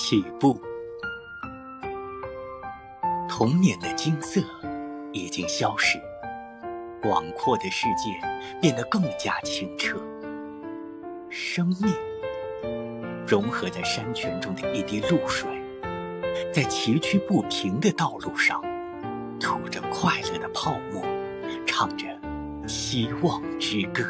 起步，童年的金色已经消失，广阔的世界变得更加清澈。生命融合在山泉中的一滴露水，在崎岖不平的道路上吐着快乐的泡沫，唱着希望之歌。